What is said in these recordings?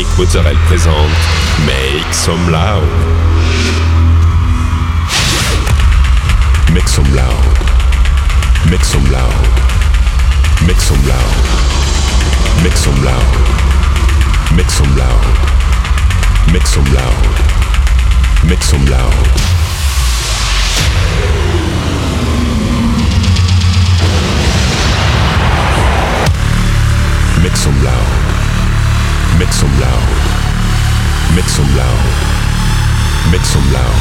Annick Mozzarella présente Make Some Loud. Make some loud. Make some loud. Make some loud. Make some loud. Make some loud. Make some loud. Make some loud. Make some loud. Make some loud. Make some loud. Make some loud.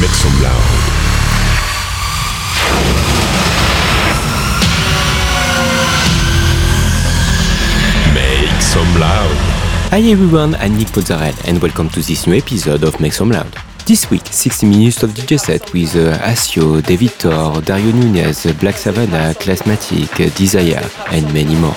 Make some loud. Make some loud. Hi everyone, I'm Nick Pozzarel and welcome to this new episode of Make Some Loud. This week, 60 minutes of DJ set with uh, Asio, David Thor, Dario Nunez, Black Savannah, Classmatic, Desire, and many more.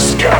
sky.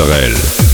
Mozzarella.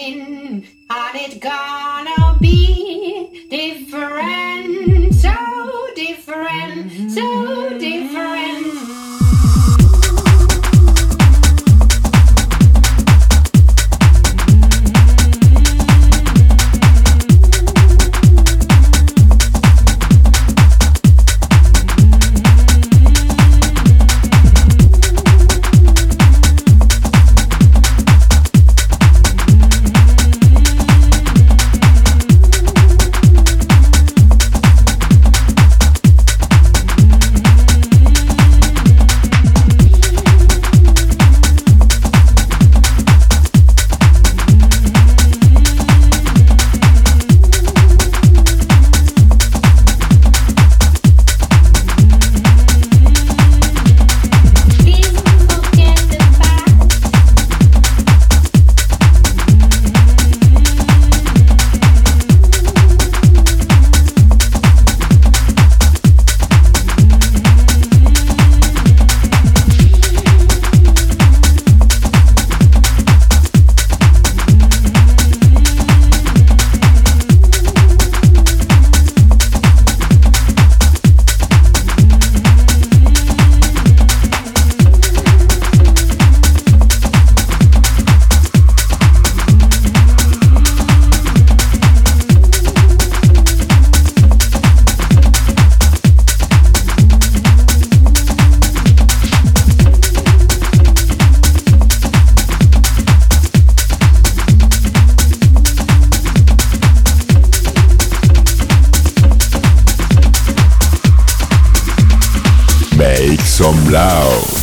Coming, and it's gonna be different. So different, so different. Make some loud.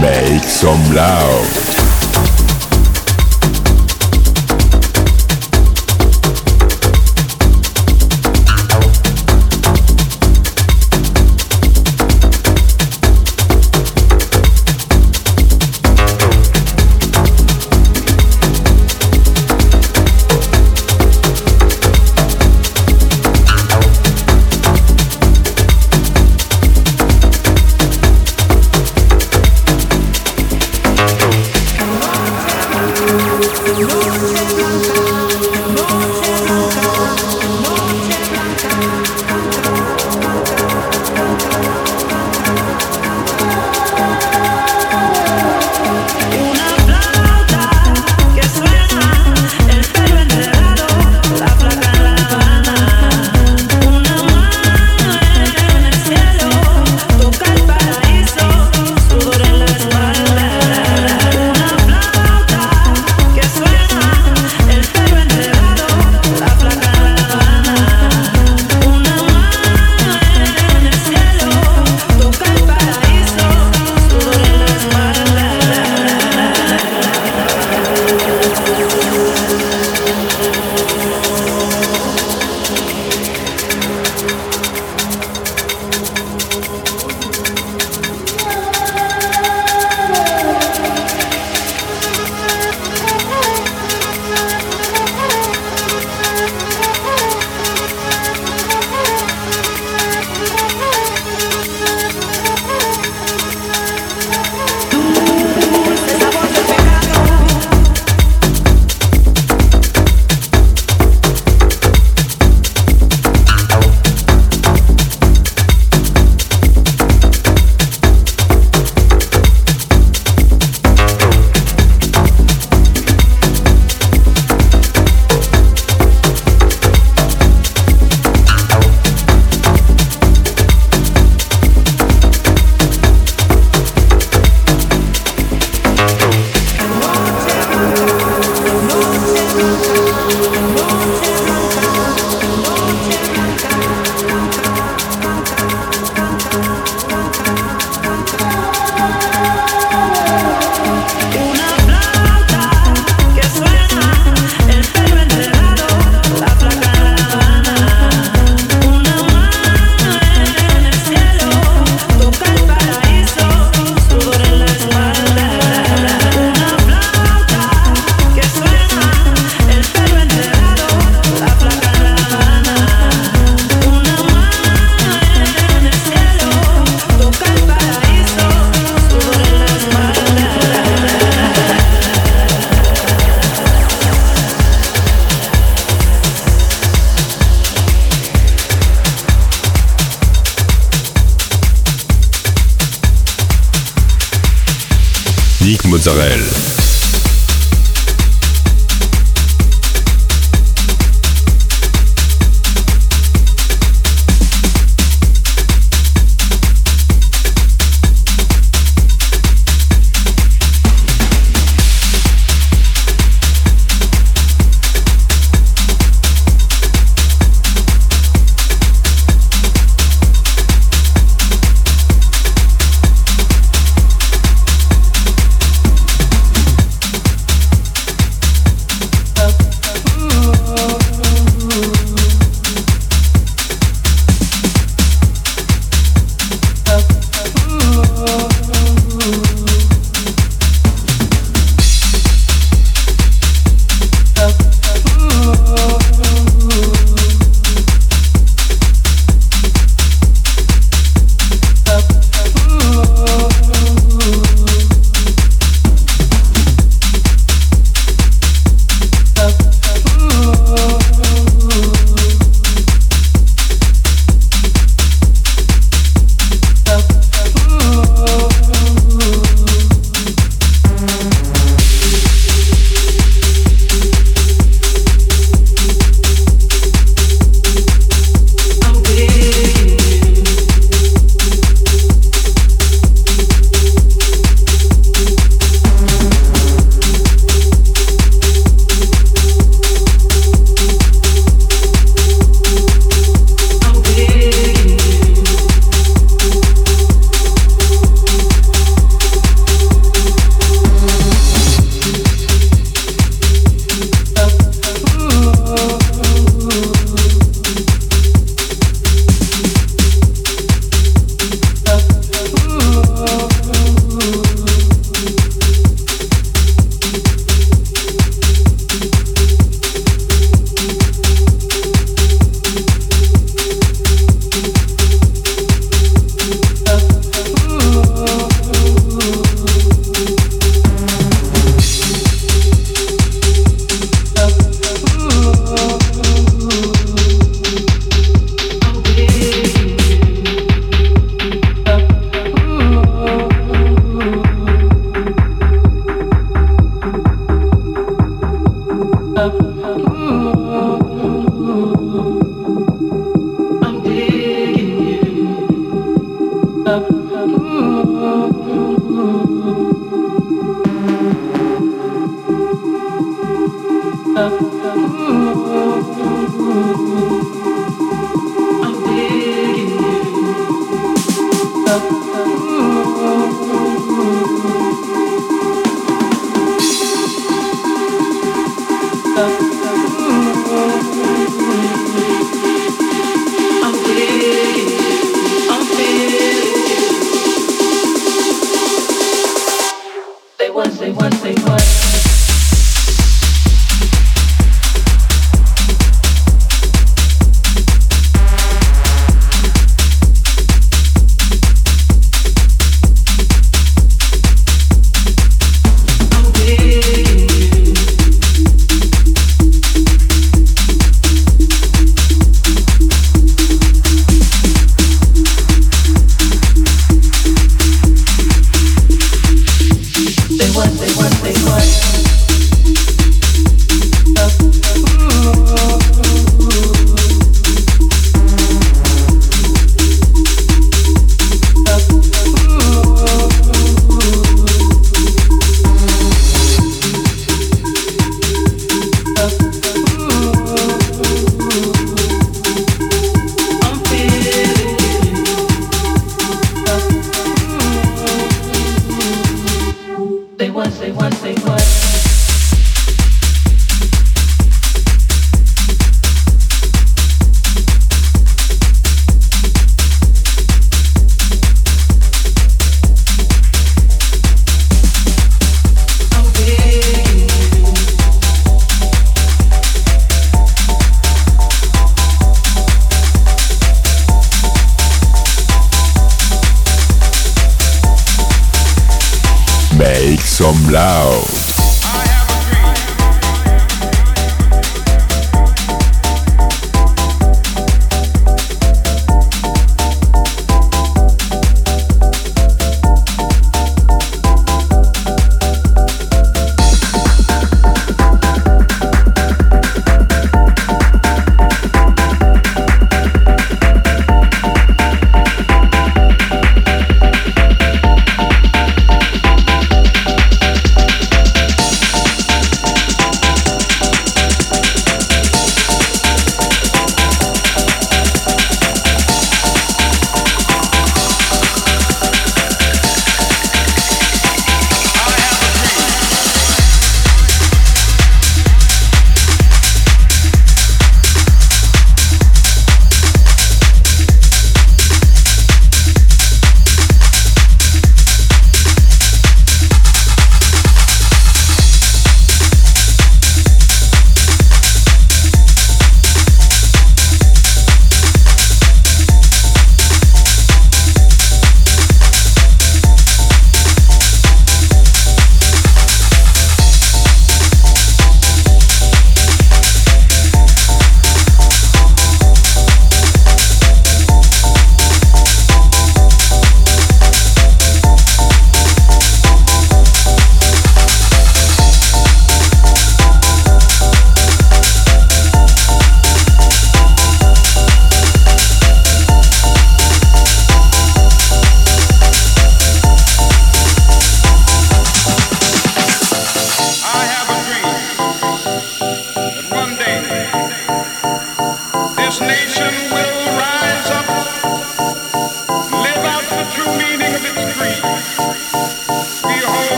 Make some loud.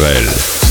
Nick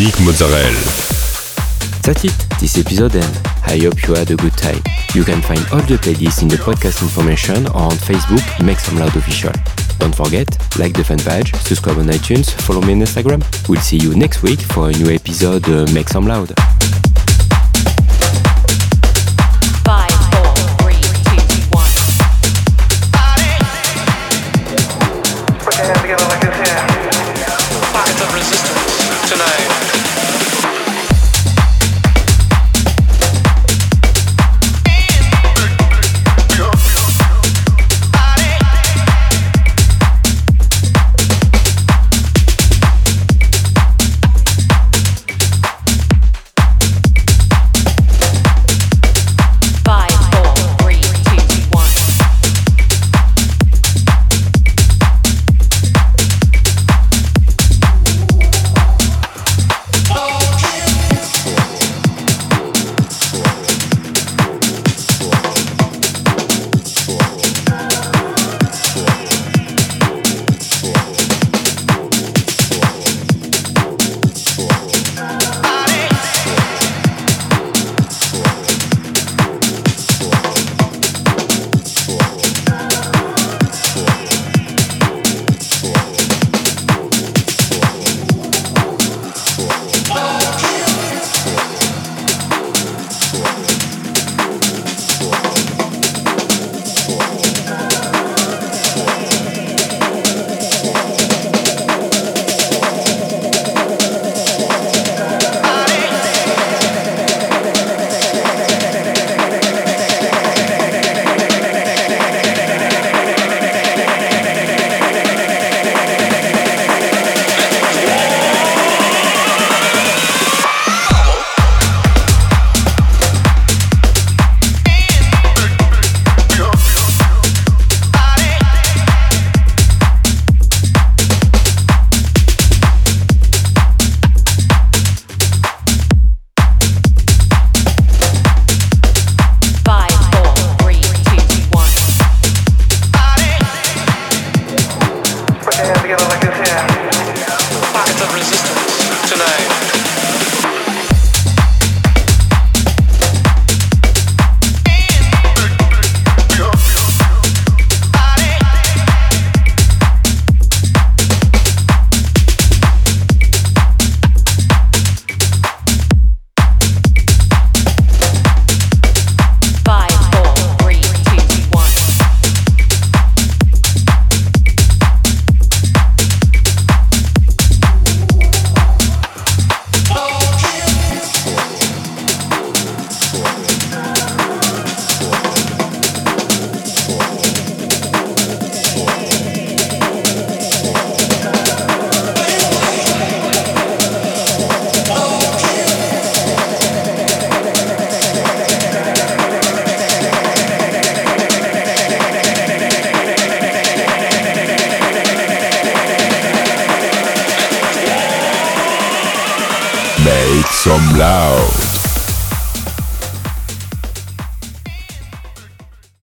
Nick That's it. This episode ends. I hope you had a good time. You can find all the playlists in the podcast information or on Facebook, Make Some Loud Official. Don't forget, like the fan page, subscribe on iTunes, follow me on Instagram. We'll see you next week for a new episode uh, Make Some Loud.